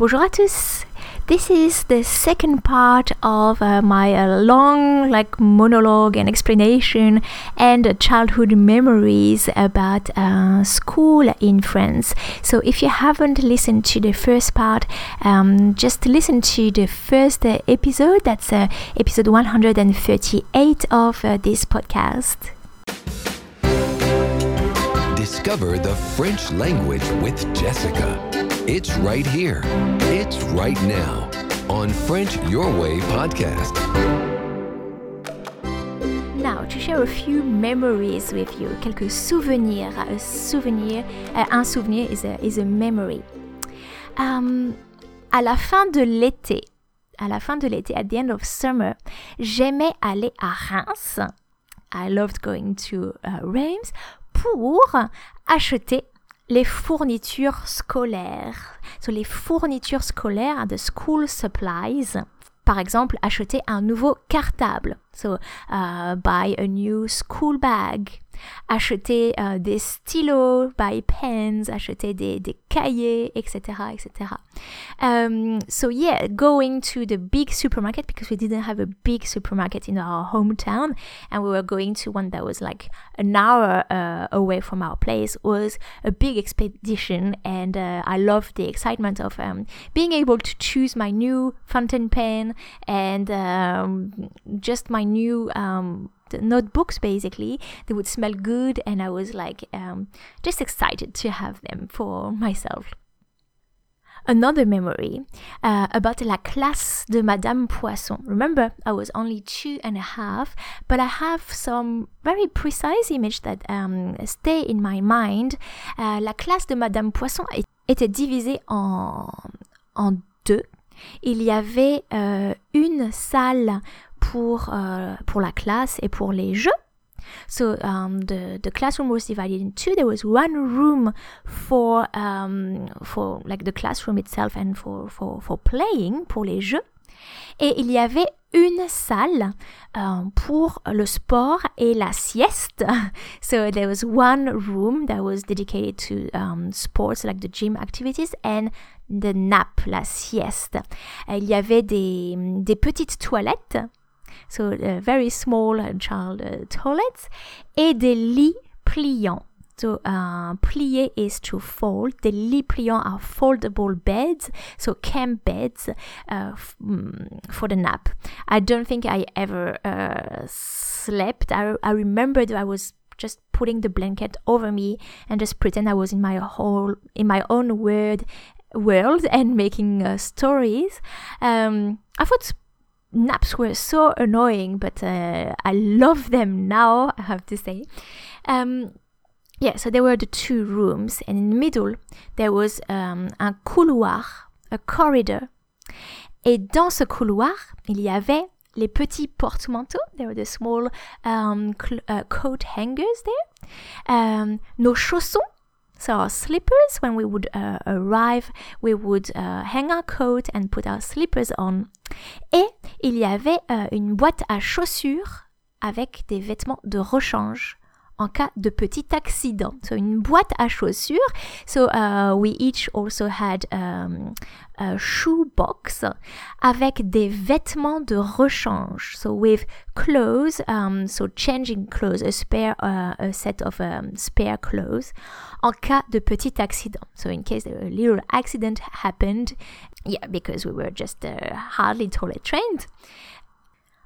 Bonjour à tous. This is the second part of uh, my uh, long like monologue and explanation and uh, childhood memories about uh, school in France. So if you haven't listened to the first part, um, just listen to the first uh, episode. That's uh, episode 138 of this podcast. Discover the French language with Jessica. It's right here. It's right now on French Your Way podcast. Now, to share a few memories with you, quelques souvenirs. A souvenir, uh, un souvenir is a, is a memory. Um, à la fin de l'été, à la fin de l'été, at the end of summer, j'aimais aller à Reims. I loved going to uh, Reims pour acheter les fournitures scolaires. So, les fournitures scolaires, the school supplies. Par exemple, acheter un nouveau cartable. So, uh, buy a new school bag acheter euh, des stylos, buy pens, acheter des, des cahiers, etc., etc. Um, so yeah, going to the big supermarket because we didn't have a big supermarket in our hometown, and we were going to one that was like an hour uh, away from our place was a big expedition, and uh, I loved the excitement of um, being able to choose my new fountain pen and um, just my new um, notebooks basically they would smell good and i was like um, just excited to have them for myself another memory uh, about la classe de Madame Poisson. Remember, I was only two and a half, but I have some very precise image that um, stay in my mind. Uh, la classe de Madame Poisson était divisée en, en deux. Il y avait euh, une salle pour, uh, pour la classe et pour les jeux. So um, the the classroom was divided in two. There was one room for um, for like the classroom itself and for for for playing pour les jeux. Et il y avait une salle um, pour le sport et la sieste. So there was one room that was dedicated to um, sports like the gym activities and the nap, la sieste. Il y avait des, des petites toilettes so uh, very small child uh, toilets, et des lits pliants. So uh, plier is to fold. The lits pliants are foldable beds, so camp beds uh, mm, for the nap. I don't think I ever uh, slept. I, I remember that I was just putting the blanket over me and just pretend I was in my whole in my own world world and making uh, stories. Um, I thought naps were so annoying, but uh, I love them now, I have to say. Um, yeah, so there were the two rooms, and in the middle, there was um, un couloir, a corridor. Et dans ce couloir, il y avait les petits porte-manteaux. There were the small um, uh, coat hangers there. Um, nos chaussons, so our slippers, when we would uh, arrive, we would uh, hang our coat and put our slippers on. Et il y avait uh, une boîte à chaussures avec des vêtements de rechange en cas de petit accident. So une boîte à chaussures. So uh, we each also had um, a shoe box avec des vêtements de rechange. So with clothes, um, so changing clothes, a spare, uh, a set of um, spare clothes en cas de petit accident. So in case a little accident happened, yeah, because we were just uh, hardly toilet trained.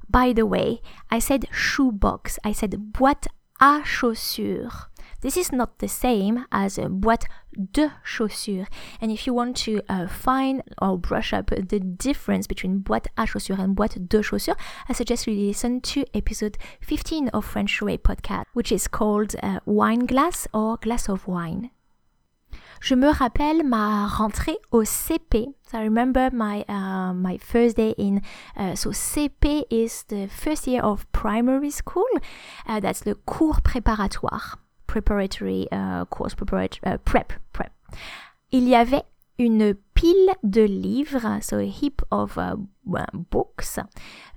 By the way, I said shoe box. I said boîte à chaussures. This is not the same as boîte de chaussures. And if you want to uh, find or brush up the difference between boîte à chaussures and boîte de chaussures, I suggest you listen to episode 15 of French Way podcast, which is called uh, Wine Glass or Glass of Wine. Je me rappelle ma rentrée au CP. I remember my uh, my first day in. Uh, so CP is the first year of primary school. Uh, that's the cours préparatoire, preparatory uh, course, preparatory prep prep. Il y avait une pile de livres, so a heap of books,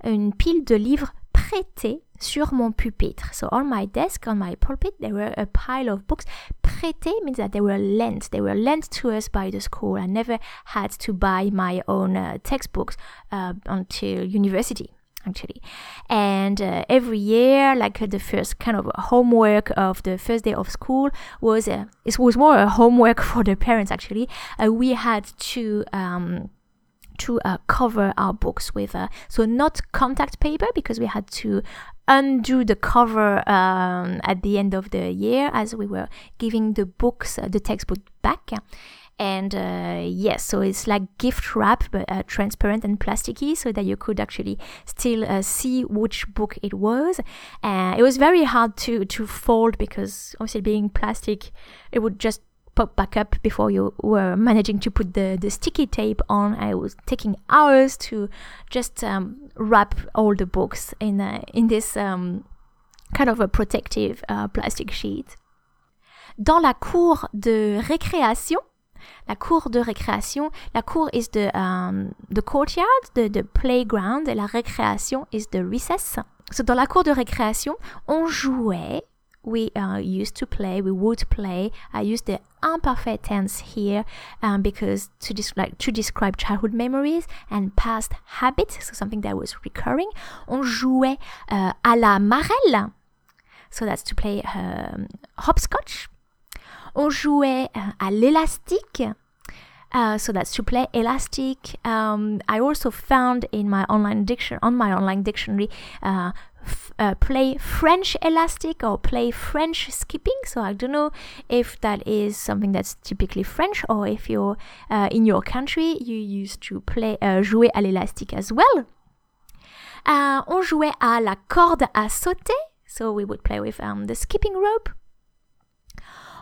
une pile de livres prêtés sur mon pupitre. So on my desk, on my pulpit, there were a pile of books. Prêtés means that they were lent. They were lent to us by the school. I never had to buy my own uh, textbooks uh, until university actually. And uh, every year, like uh, the first kind of homework of the first day of school was uh, it was more a homework for the parents actually. Uh, we had to um, to uh, cover our books with uh, so not contact paper because we had to undo the cover um, at the end of the year as we were giving the books uh, the textbook back. And uh, yes so it's like gift wrap but uh, transparent and plasticky so that you could actually still uh, see which book it was. It was very hard to to fold because obviously being plastic it would just pop back up before you were managing to put the, the sticky tape on. I was taking hours to just um, wrap all the books in, uh, in this um, kind of a protective uh, plastic sheet. Dans la cour de récréation, la cour de récréation, la cour is the, um, the courtyard, the, the playground, et la récréation is the recess. So dans la cour de récréation, on jouait we uh, used to play, we would play. I use the imperfect tense here um, because to, like, to describe childhood memories and past habits, so something that was recurring. On jouait uh, à la marelle, so that's to play um, hopscotch. On jouait uh, à l'élastique. Uh, so that's to play elastic. Um, I also found in my online diction on my online dictionary uh, uh, play French elastic or play French skipping. So I don't know if that is something that's typically French or if you're uh, in your country you used to play uh, jouer à l'élastique as well. Uh, on jouait à la corde à sauter. So we would play with um, the skipping rope.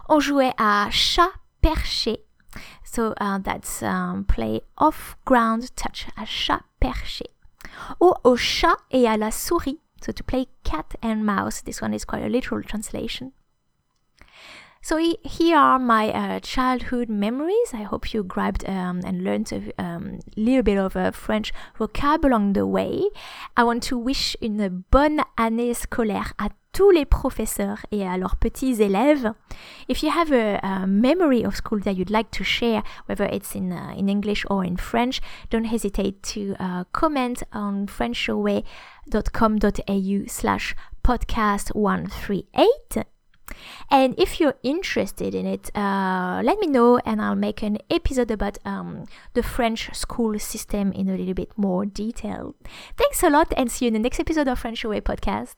On jouait à chat perché. So uh, that's um, play off ground touch à chat perché. Ou au chat et à la souris. So to play cat and mouse, this one is quite a literal translation. So here are my uh, childhood memories. I hope you grabbed um, and learned a um, little bit of uh, French vocab along the way. I want to wish une bonne année scolaire à tous les professeurs et à leurs petits élèves. If you have a, a memory of school that you'd like to share, whether it's in, uh, in English or in French, don't hesitate to uh, comment on frenchyourway.com.au slash podcast 138. And if you're interested in it, uh, let me know and I'll make an episode about um, the French school system in a little bit more detail. Thanks a lot and see you in the next episode of French Your Way podcast.